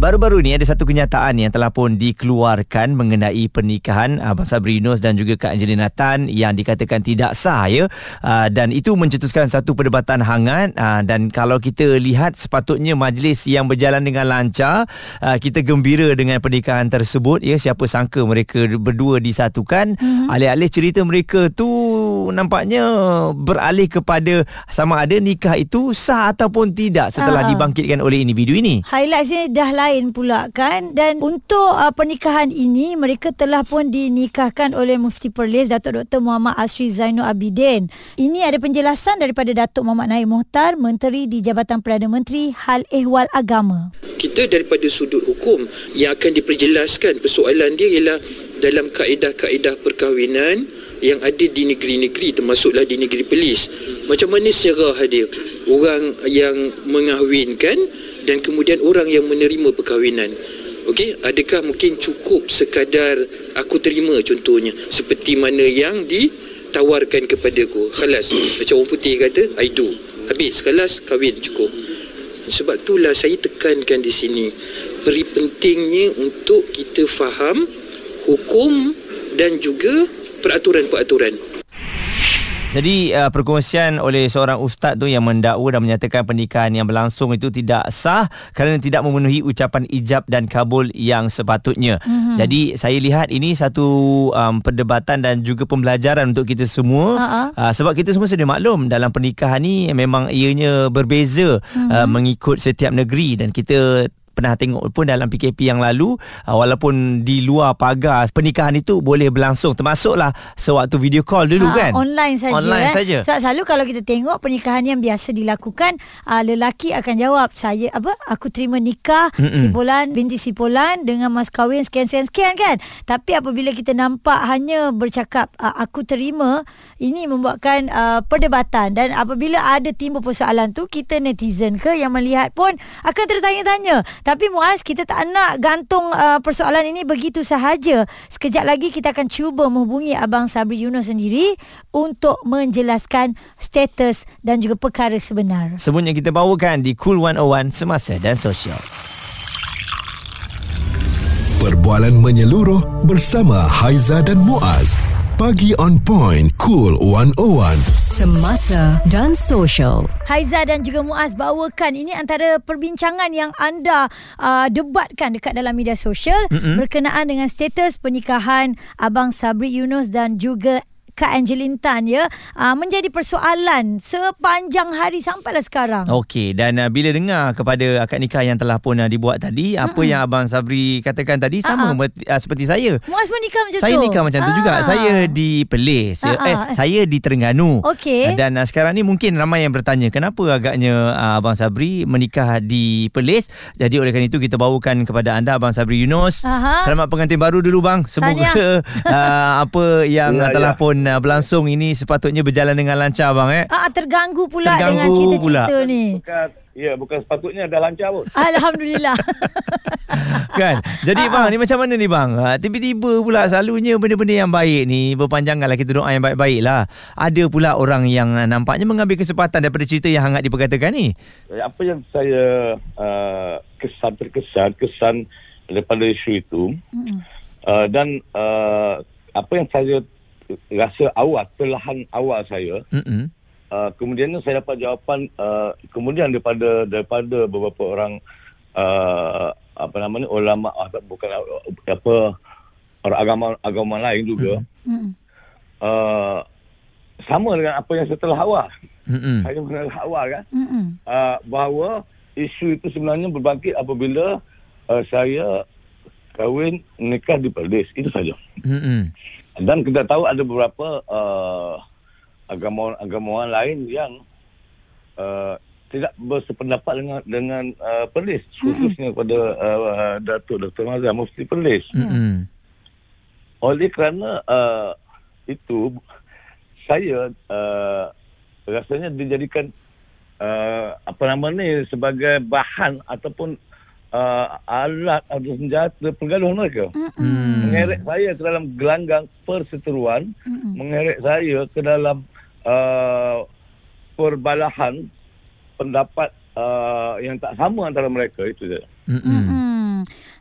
Baru-baru ni ada satu kenyataan yang telah pun dikeluarkan mengenai pernikahan Abang Sabri Yunus dan juga Kak Angelina Tan yang dikatakan tidak sah ya. Uh, dan itu mencetuskan satu perdebatan hangat. Uh, dan kalau kita lihat sepatutnya majlis yang berjalan dengan lancar uh, kita gembira dengan pernikahan tersebut ya. Siapa sangka mereka berdua disatukan. Mm-hmm. alih-alih cerita mereka tu nampaknya beralih kepada sama ada nikah itu sah ataupun tidak setelah uh. dibangkitkan oleh individu ini highlightnya dah lain lain pula kan dan untuk uh, pernikahan ini mereka telah pun dinikahkan oleh Mufti Perlis Datuk Dr Muhammad Asri Zainul Abidin. Ini ada penjelasan daripada Datuk Muhammad Naib Mohtar Menteri di Jabatan Perdana Menteri Hal Ehwal Agama. Kita daripada sudut hukum yang akan diperjelaskan persoalan dia ialah dalam kaedah-kaedah perkahwinan yang ada di negeri-negeri termasuklah di negeri Perlis. Macam mana sejarah dia? Orang yang mengahwinkan dan kemudian orang yang menerima perkahwinan. Okey adakah mungkin cukup sekadar aku terima contohnya? Seperti mana yang ditawarkan kepadaku khalas macam orang putih kata I do. Habis khalas kahwin cukup. Sebab itulah saya tekankan di sini peri pentingnya untuk kita faham hukum dan juga peraturan-peraturan jadi uh, perkongsian oleh seorang ustaz tu yang mendakwa dan menyatakan pernikahan yang berlangsung itu tidak sah kerana tidak memenuhi ucapan ijab dan kabul yang sepatutnya. Mm-hmm. Jadi saya lihat ini satu um, perdebatan dan juga pembelajaran untuk kita semua uh-huh. uh, sebab kita semua sudah maklum dalam pernikahan ni memang ianya berbeza mm-hmm. uh, mengikut setiap negeri dan kita pernah tengok pun dalam PKP yang lalu uh, walaupun di luar pagar pernikahan itu boleh berlangsung. Termasuklah sewaktu video call dulu ha, kan? online saja online eh. saja. Sebab selalu kalau kita tengok pernikahan yang biasa dilakukan uh, lelaki akan jawab saya apa aku terima nikah Mm-mm. si Polan binti si Polan dengan mas kahwin sekian sekian sekian kan? Tapi apabila kita nampak hanya bercakap uh, aku terima ini membuatkan uh, perdebatan. Dan apabila ada timbul persoalan tu kita netizen ke yang melihat pun akan tertanya-tanya tapi Muaz kita tak nak gantung uh, persoalan ini begitu sahaja. Sekejap lagi kita akan cuba menghubungi Abang Sabri Yunus sendiri untuk menjelaskan status dan juga perkara sebenar. Semuanya kita bawakan di Cool 101 Semasa dan Sosial. Perbualan menyeluruh bersama Haiza dan Muaz. Pagi on point, cool 101. Semasa dan social. Haiza dan juga Muaz bawakan ini antara perbincangan yang anda uh, debatkan dekat dalam media sosial mm-hmm. berkenaan dengan status pernikahan Abang Sabri Yunus dan juga Kak Angelin Tan ya uh, menjadi persoalan sepanjang hari sampailah sekarang. Okey dan uh, bila dengar kepada akad nikah yang telah pun uh, dibuat tadi mm-hmm. apa yang abang Sabri katakan tadi sama uh-huh. uh, seperti saya. Muaz pun nikah macam saya tu. Saya nikah macam uh-huh. tu juga. Saya di Perlis uh-huh. eh saya di Terengganu. Okey. Dan uh, sekarang ni mungkin ramai yang bertanya kenapa agaknya uh, abang Sabri menikah di Perlis. Jadi oleh kerana itu kita bawakan kepada anda abang Sabri Yunus. Uh-huh. Selamat pengantin baru dulu bang. Semoga uh, apa yang ya, telah ya. pun uh, berlangsung ini sepatutnya berjalan dengan lancar bang eh. Ah terganggu pula terganggu dengan cerita-cerita pula. ni. Bukan ya bukan sepatutnya dah lancar pun. Alhamdulillah. kan. Jadi bang ni macam mana ni bang? Ha, tiba-tiba pula selalunya benda-benda yang baik ni berpanjanganlah kita doa yang baik-baik lah. Ada pula orang yang nampaknya mengambil kesempatan daripada cerita yang hangat diperkatakan ni. Apa yang saya uh, kesan terkesan kesan daripada isu itu mm-hmm. uh, dan uh, apa yang saya rasa awal perlahan awal saya mm-hmm. uh, kemudian saya dapat jawapan uh, kemudian daripada daripada beberapa orang uh, apa namanya ulama bukan apa orang agama agama lain juga mm-hmm. uh, sama dengan apa yang setelah awal mm-hmm. saya mengenal awal kan mm-hmm. uh, bahawa isu itu sebenarnya berbangkit apabila uh, saya kahwin nikah di Perlis itu saja mm-hmm. Dan kita tahu ada beberapa uh, agama-agamawan lain yang uh, tidak bersependapat dengan dengan uh, Perlis khususnya kepada uh, Datuk Dr. Mazhar Mufti Perlis. Mm-hmm. Oleh kerana uh, itu saya uh, rasanya dijadikan uh, apa nama ni sebagai bahan ataupun uh, alat atau senjata pergaduhan mereka. Mm-hmm. Mengerek saya ke dalam gelanggang perseteruan mm-hmm. mengerek saya ke dalam uh, perbalahan pendapat uh, yang tak sama antara mereka itu je.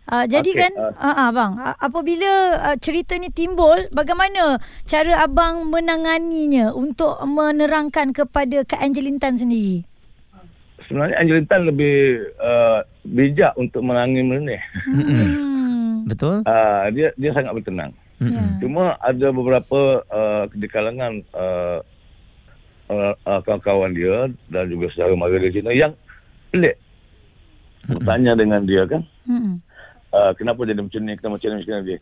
Uh, jadi Okey, kan uh, uh, abang uh, apabila uh, cerita ni timbul bagaimana cara abang menanganinya untuk menerangkan kepada Kak Angelin Tan sendiri? Sebenarnya Angelin Tan lebih uh, bijak untuk menangani benda ni. Hmm. Betul? Uh, dia dia sangat bertenang. Ya. Cuma ada beberapa uh, di kalangan uh, uh, uh, kawan-kawan dia dan juga saudara mara di sini yang pelik bertanya dengan dia kan Hmm. uh, kenapa jadi macam ni kenapa macam ni macam ni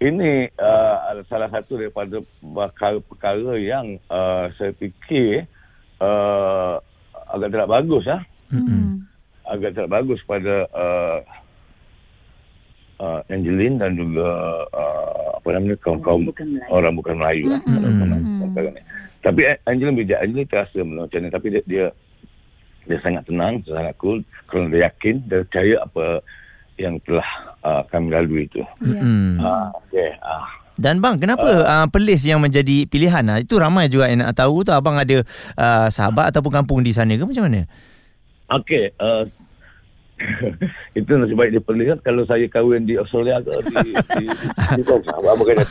ini uh, adalah salah satu daripada perkara-perkara yang uh, saya fikir uh, agak tidak bagus ah Hmm. agak tidak bagus pada uh, uh, Angeline dan juga uh, apa namanya kaum-kaum orang bukan Melayu lah. Ni. Tapi Angeline bijak, Angeline terasa macam ni tapi dia, dia dia sangat tenang, dia sangat cool kerana dia yakin, dia percaya apa yang telah uh, kami lalui itu. Ya. Mm. Ah, okay. Ah. Dan bang, kenapa uh, Perlis yang menjadi pilihan? Ah, itu ramai juga yang nak tahu tu abang ada uh, sahabat ataupun kampung di sana ke macam mana? Okey, uh, itu nasib baik dia kan kalau saya kahwin di Australia ke di di, di, di apa apa jadi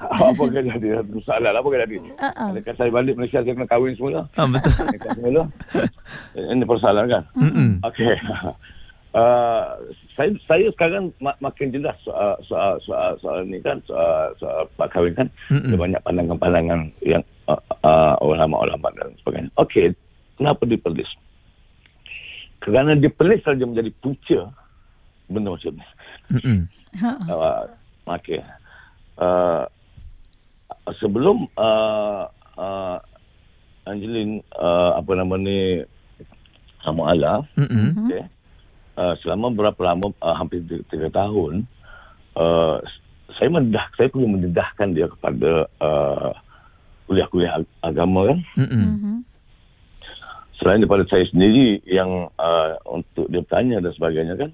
apa kan jadi soalan apa kan jadi Uh-uh. adakah saya balik Malaysia saya kena kahwin semula Ah, betul. nikah semula ini persoalan kan? Okey. Uh, saya saya sekarang mak, makin jelas soal soal soal, soal ni kan soal soal pak kahwin kan. Ada banyak pandangan-pandangan yang uh, uh, ulama-ulama dan sebagainya. Okey, kenapa diperlis? Kerana diperlis saja menjadi punca benda macam ni. Mm-mm. Uh, Okey. Uh, sebelum uh, uh, Angelin uh, apa nama ni sama Allah, Mm-mm. okay, uh, selama berapa lama uh, hampir tiga, tahun uh, saya mendedah saya perlu mendedahkan dia kepada uh, kuliah-kuliah ag- agama kan Mm-mm. Selain daripada saya sendiri yang uh, untuk dia bertanya dan sebagainya kan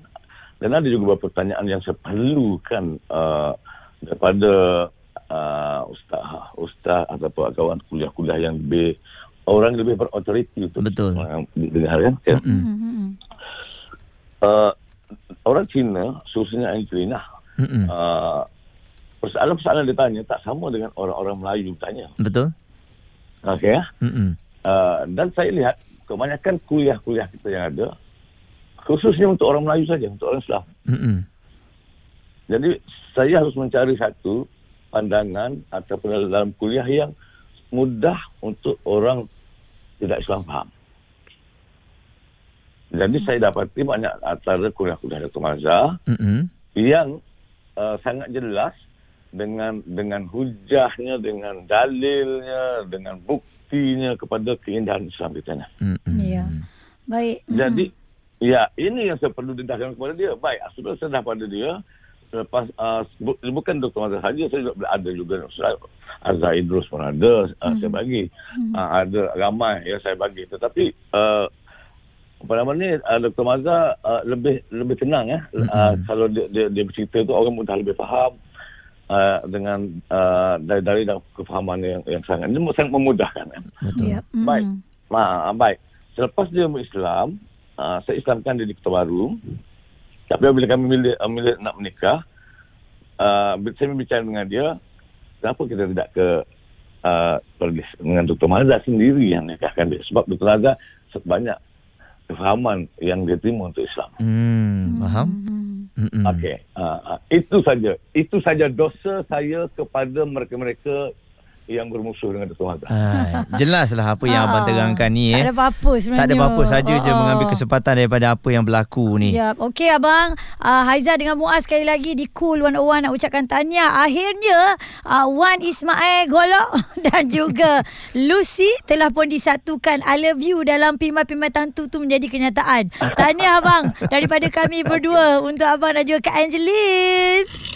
dan ada juga beberapa pertanyaan yang saya perlukan uh, daripada uh, ustaz ustaz ataupun kawan kuliah-kuliah yang lebih orang yang lebih berautoriti untuk Betul. orang dengar kan okay. Mm-mm. Mhm. uh, orang Cina khususnya Angelina Mm-mm. uh, persoalan-persoalan dia tanya tak sama dengan orang-orang Melayu tanya. Betul? Okey ya. Mm-mm. Uh, dan saya lihat kebanyakan kuliah-kuliah kita yang ada khususnya untuk orang Melayu saja, untuk orang Islam. Mm-mm. Jadi saya harus mencari satu pandangan ataupun dalam kuliah yang mudah untuk orang tidak Islam faham. Jadi saya dapati banyak antara kuliah-kuliah Dr. Mazhar Mm-mm. yang uh, sangat jelas dengan dengan hujahnya, dengan dalilnya, dengan buktinya kepada keindahan Islam kita ni. Mm-mm. Ya. Baik. Jadi ya ini yang saya perlu dedahkan kepada dia. Baik, sudah saya dah pada dia. Lepas uh, bu- bukan Dr. Mazhar saja, saya juga ada juga Ustaz Azhar Idrus pun ada uh, saya bagi. Uh, ada ramai yang saya bagi. Tetapi uh, apa nama ni uh, Dr. Mazhar uh, lebih lebih tenang ya. Uh, kalau dia, dia dia bercerita tu orang mudah lebih faham uh, dengan uh, dari dari dan kefahaman yang yang sangat ini sangat memudahkan ya. Betul. Ya. Mhm. Baik. Ma, baik. Selepas dia berislam, uh, saya Islamkan dia di Kota Baru. Tapi bila kami milih, uh, milih nak menikah, uh, saya berbicara dengan dia, kenapa kita tidak ke uh, Perlis dengan Dr. Mazhar sendiri yang nikahkan dia. Sebab Dr. Mazhar banyak kefahaman yang dia terima untuk Islam. Mm, faham? Okey. Uh, uh, itu saja. Itu saja dosa saya kepada mereka-mereka yang bermusuh dengan Dr. Mazhar. Ah, jelaslah apa yang abang Ah, terangkan ni Tak eh. ada apa-apa sebenarnya. Tak ada apa-apa saja je Ah, mengambil kesempatan daripada apa yang berlaku ni. Ya, okey abang. Uh, Haiza dengan Muaz sekali lagi di Cool 101 nak ucapkan tahniah. Akhirnya uh, Wan Ismail Golok dan juga Lucy telah pun disatukan. I love you dalam Pimai-Pimai Tantu tu menjadi kenyataan. Tahniah abang daripada kami berdua untuk abang dan juga Kak Angeline.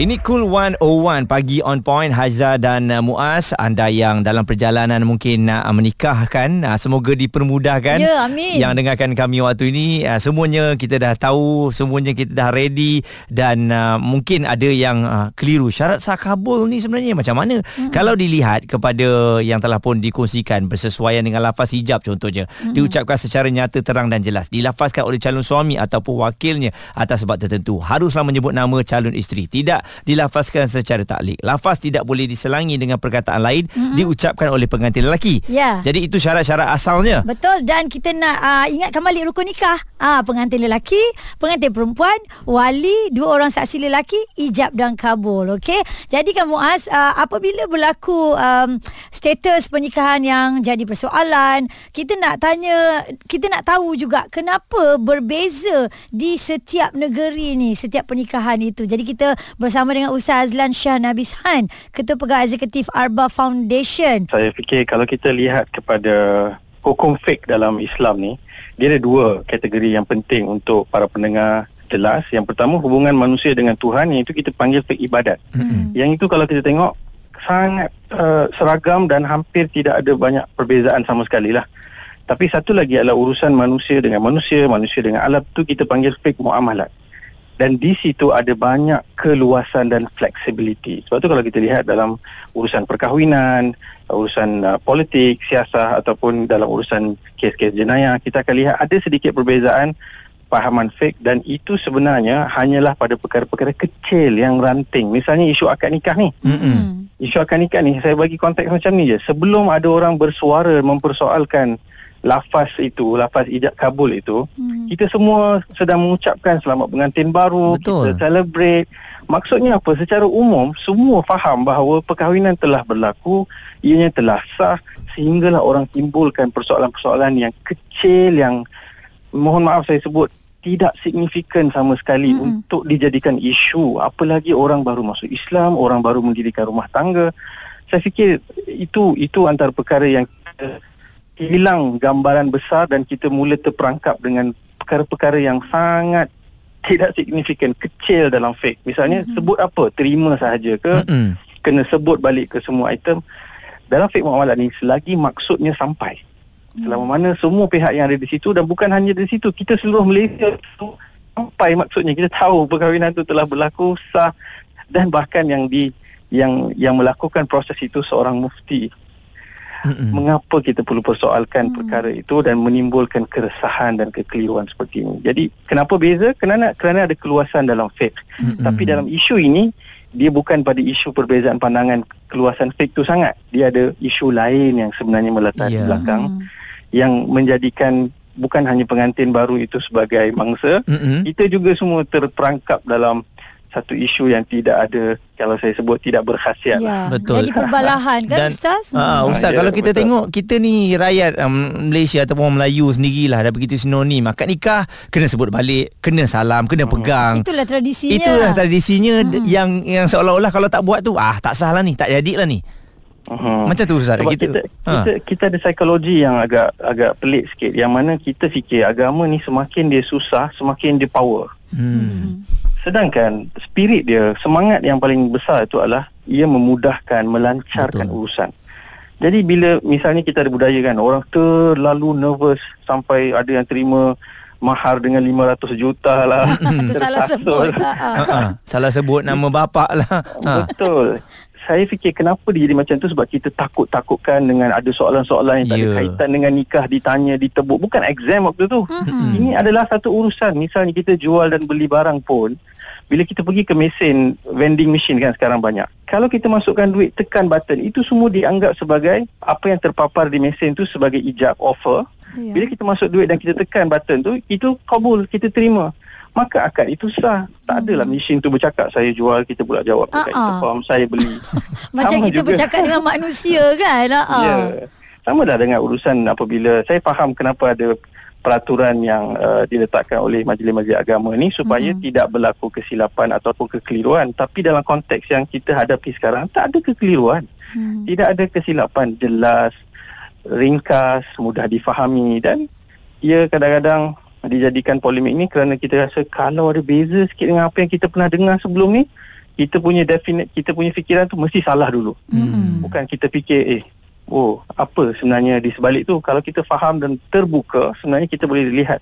Ini Cool 101 pagi on point Haza dan uh, Muaz anda yang dalam perjalanan mungkin uh, menikahkan uh, semoga dipermudahkan. Ya, amin. Yang dengarkan kami waktu ini uh, semuanya kita dah tahu, semuanya kita dah ready dan uh, mungkin ada yang uh, keliru. Syarat sah kabul ni sebenarnya macam mana? Hmm. Kalau dilihat kepada yang telah pun dikongsikan bersesuaian dengan lafaz hijab contohnya, hmm. diucapkan secara nyata terang dan jelas, dilafazkan oleh calon suami ataupun wakilnya atas sebab tertentu, haruslah menyebut nama calon isteri. Tidak dilafazkan secara taklik. Lafaz tidak boleh diselangi dengan perkataan lain mm-hmm. diucapkan oleh pengantin lelaki. Ya. Jadi itu syarat-syarat asalnya. Betul dan kita nak uh, ingatkan balik rukun nikah. Ah uh, pengantin lelaki, pengantin perempuan, wali, dua orang saksi lelaki, ijab dan kabul. Okey. Jadi kan Muaz uh, apabila berlaku um, status pernikahan yang jadi persoalan, kita nak tanya, kita nak tahu juga kenapa berbeza di setiap negeri ni, setiap pernikahan itu. Jadi kita bersama dengan Ustaz Azlan Shah Nabis Han, Ketua Pegawai Eksekutif Arba Foundation. Saya fikir kalau kita lihat kepada hukum fik dalam Islam ni, dia ada dua kategori yang penting untuk para pendengar jelas. Yang pertama hubungan manusia dengan Tuhan, yang itu kita panggil fik ibadat. Mm-hmm. Yang itu kalau kita tengok sangat uh, seragam dan hampir tidak ada banyak perbezaan sama sekali lah. Tapi satu lagi adalah urusan manusia dengan manusia, manusia dengan alam tu kita panggil fik muamalat dan di situ ada banyak keluasan dan flexibility. Sebab tu kalau kita lihat dalam urusan perkahwinan, urusan uh, politik, siasah ataupun dalam urusan kes-kes jenayah, kita akan lihat ada sedikit perbezaan pahaman fake dan itu sebenarnya hanyalah pada perkara-perkara kecil yang ranting. Misalnya isu akad nikah ni. Mm-hmm. Isu akad nikah ni saya bagi konteks macam ni je. Sebelum ada orang bersuara mempersoalkan lafaz itu, lafaz ijab kabul itu, hmm. kita semua sedang mengucapkan selamat pengantin baru, Betul. kita celebrate. Maksudnya apa? Secara umum, semua faham bahawa perkahwinan telah berlaku, ianya telah sah, sehinggalah orang timbulkan persoalan-persoalan yang kecil, yang mohon maaf saya sebut, tidak signifikan sama sekali hmm. untuk dijadikan isu. Apalagi orang baru masuk Islam, orang baru mendirikan rumah tangga. Saya fikir itu itu antara perkara yang hilang gambaran besar dan kita mula terperangkap dengan perkara-perkara yang sangat tidak signifikan kecil dalam fake. Misalnya mm-hmm. sebut apa? Terima sahaja ke? Mm-hmm. kena sebut balik ke semua item. Dalam fake muamalah ni selagi maksudnya sampai. Mm. selama mana semua pihak yang ada di situ dan bukan hanya di situ kita seluruh Malaysia sampai maksudnya. Kita tahu perkahwinan itu telah berlaku sah dan bahkan yang di yang yang melakukan proses itu seorang mufti Mm-mm. mengapa kita perlu persoalkan mm. perkara itu dan menimbulkan keresahan dan kekeliruan seperti ini. Jadi kenapa beza? Kerana kerana ada keluasan dalam fiqh. Mm-mm. Tapi dalam isu ini dia bukan pada isu perbezaan pandangan keluasan fiqh itu sangat. Dia ada isu lain yang sebenarnya meletak yeah. di belakang mm. yang menjadikan bukan hanya pengantin baru itu sebagai mangsa, mm-hmm. kita juga semua terperangkap dalam satu isu yang tidak ada kalau saya sebut tidak berkhasiat ya. lah. Betul. Jadi perbalahan kan Dan, Ustaz? Uh, Ustaz ha, kalau ya, kita betul. tengok kita ni rakyat um, Malaysia ataupun orang Melayu sendirilah dah begitu sinonim. Akad nikah kena sebut balik, kena salam, kena hmm. pegang. Itulah tradisinya. Itulah tradisinya hmm. yang yang seolah-olah kalau tak buat tu ah tak sah lah ni, tak jadilah ni. Uh-huh. Macam tu Ustaz Sebab kita kita, ha. kita kita ada psikologi yang agak agak pelik sikit yang mana kita fikir agama ni semakin dia susah semakin dia power. Hmm. Sedangkan spirit dia, semangat yang paling besar itu adalah ia memudahkan, melancarkan Betul. urusan. Jadi bila misalnya kita ada budaya kan, orang terlalu nervous sampai ada yang terima mahar dengan 500 juta lah. salah sebut. Ha, salah sebut nama bapak lah. Ha. Betul saya fikir kenapa dia jadi macam tu sebab kita takut-takutkan dengan ada soalan-soalan yang tak yeah. ada ya. kaitan dengan nikah ditanya ditebuk bukan exam waktu tu mm-hmm. ini adalah satu urusan misalnya kita jual dan beli barang pun bila kita pergi ke mesin vending machine kan sekarang banyak kalau kita masukkan duit tekan button itu semua dianggap sebagai apa yang terpapar di mesin tu sebagai ijab offer yeah. bila kita masuk duit dan kita tekan button tu itu kabul kita terima maka akad itu sah. Tak adalah hmm. mesin tu bercakap saya jual kita pula jawab uh-uh. kita faham saya beli. Macam Sama kita juga. bercakap dengan manusia kan? Uh-uh. Ya. Sama dah dengan urusan apabila saya faham kenapa ada peraturan yang uh, diletakkan oleh majlis-majlis agama ni supaya hmm. tidak berlaku kesilapan ataupun kekeliruan tapi dalam konteks yang kita hadapi sekarang tak ada kekeliruan. Hmm. Tidak ada kesilapan jelas, ringkas, mudah difahami dan ia kadang-kadang dijadikan polemik ni kerana kita rasa kalau ada beza sikit dengan apa yang kita pernah dengar sebelum ni kita punya definite kita punya fikiran tu mesti salah dulu. Hmm. Bukan kita fikir eh oh apa sebenarnya di sebalik tu kalau kita faham dan terbuka sebenarnya kita boleh lihat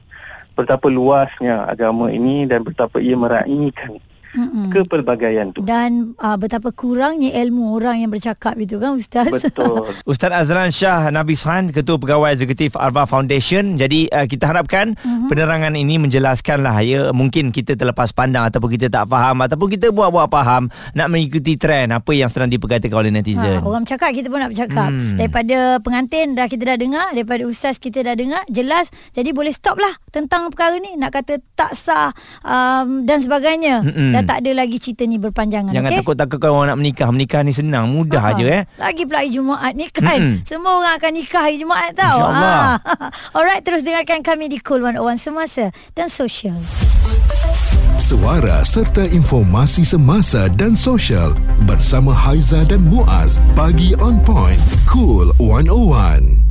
betapa luasnya agama ini dan betapa ia meraihkan Mm-mm. kepelbagaian tu. Dan uh, betapa kurangnya ilmu orang yang bercakap itu kan Ustaz? Betul. Ustaz Azlan Shah Nabi Shan, Ketua Pegawai Eksekutif Arba Foundation. Jadi uh, kita harapkan mm-hmm. penerangan ini menjelaskanlah ya mungkin kita terlepas pandang ataupun kita tak faham ataupun kita buat-buat faham nak mengikuti trend apa yang sedang diperkatakan oleh netizen. Ha, orang cakap kita pun nak bercakap. Hmm. Daripada pengantin dah kita dah dengar, daripada ustaz kita dah dengar, jelas. Jadi boleh stop lah tentang perkara ni nak kata tak sah um, dan sebagainya. Mm-mm dah tak ada lagi cerita ni berpanjangan. Jangan okay? takut-takut kalau orang nak menikah. Menikah ni senang, mudah aja eh. Lagi pula hari Jumaat ni kan. Mm-hmm. Semua orang akan nikah hari Jumaat tau. InsyaAllah. Ha. Alright, terus dengarkan kami di Cool 101 Semasa dan Sosial. Suara serta informasi semasa dan sosial bersama Haiza dan Muaz. Pagi on point. Cool 101.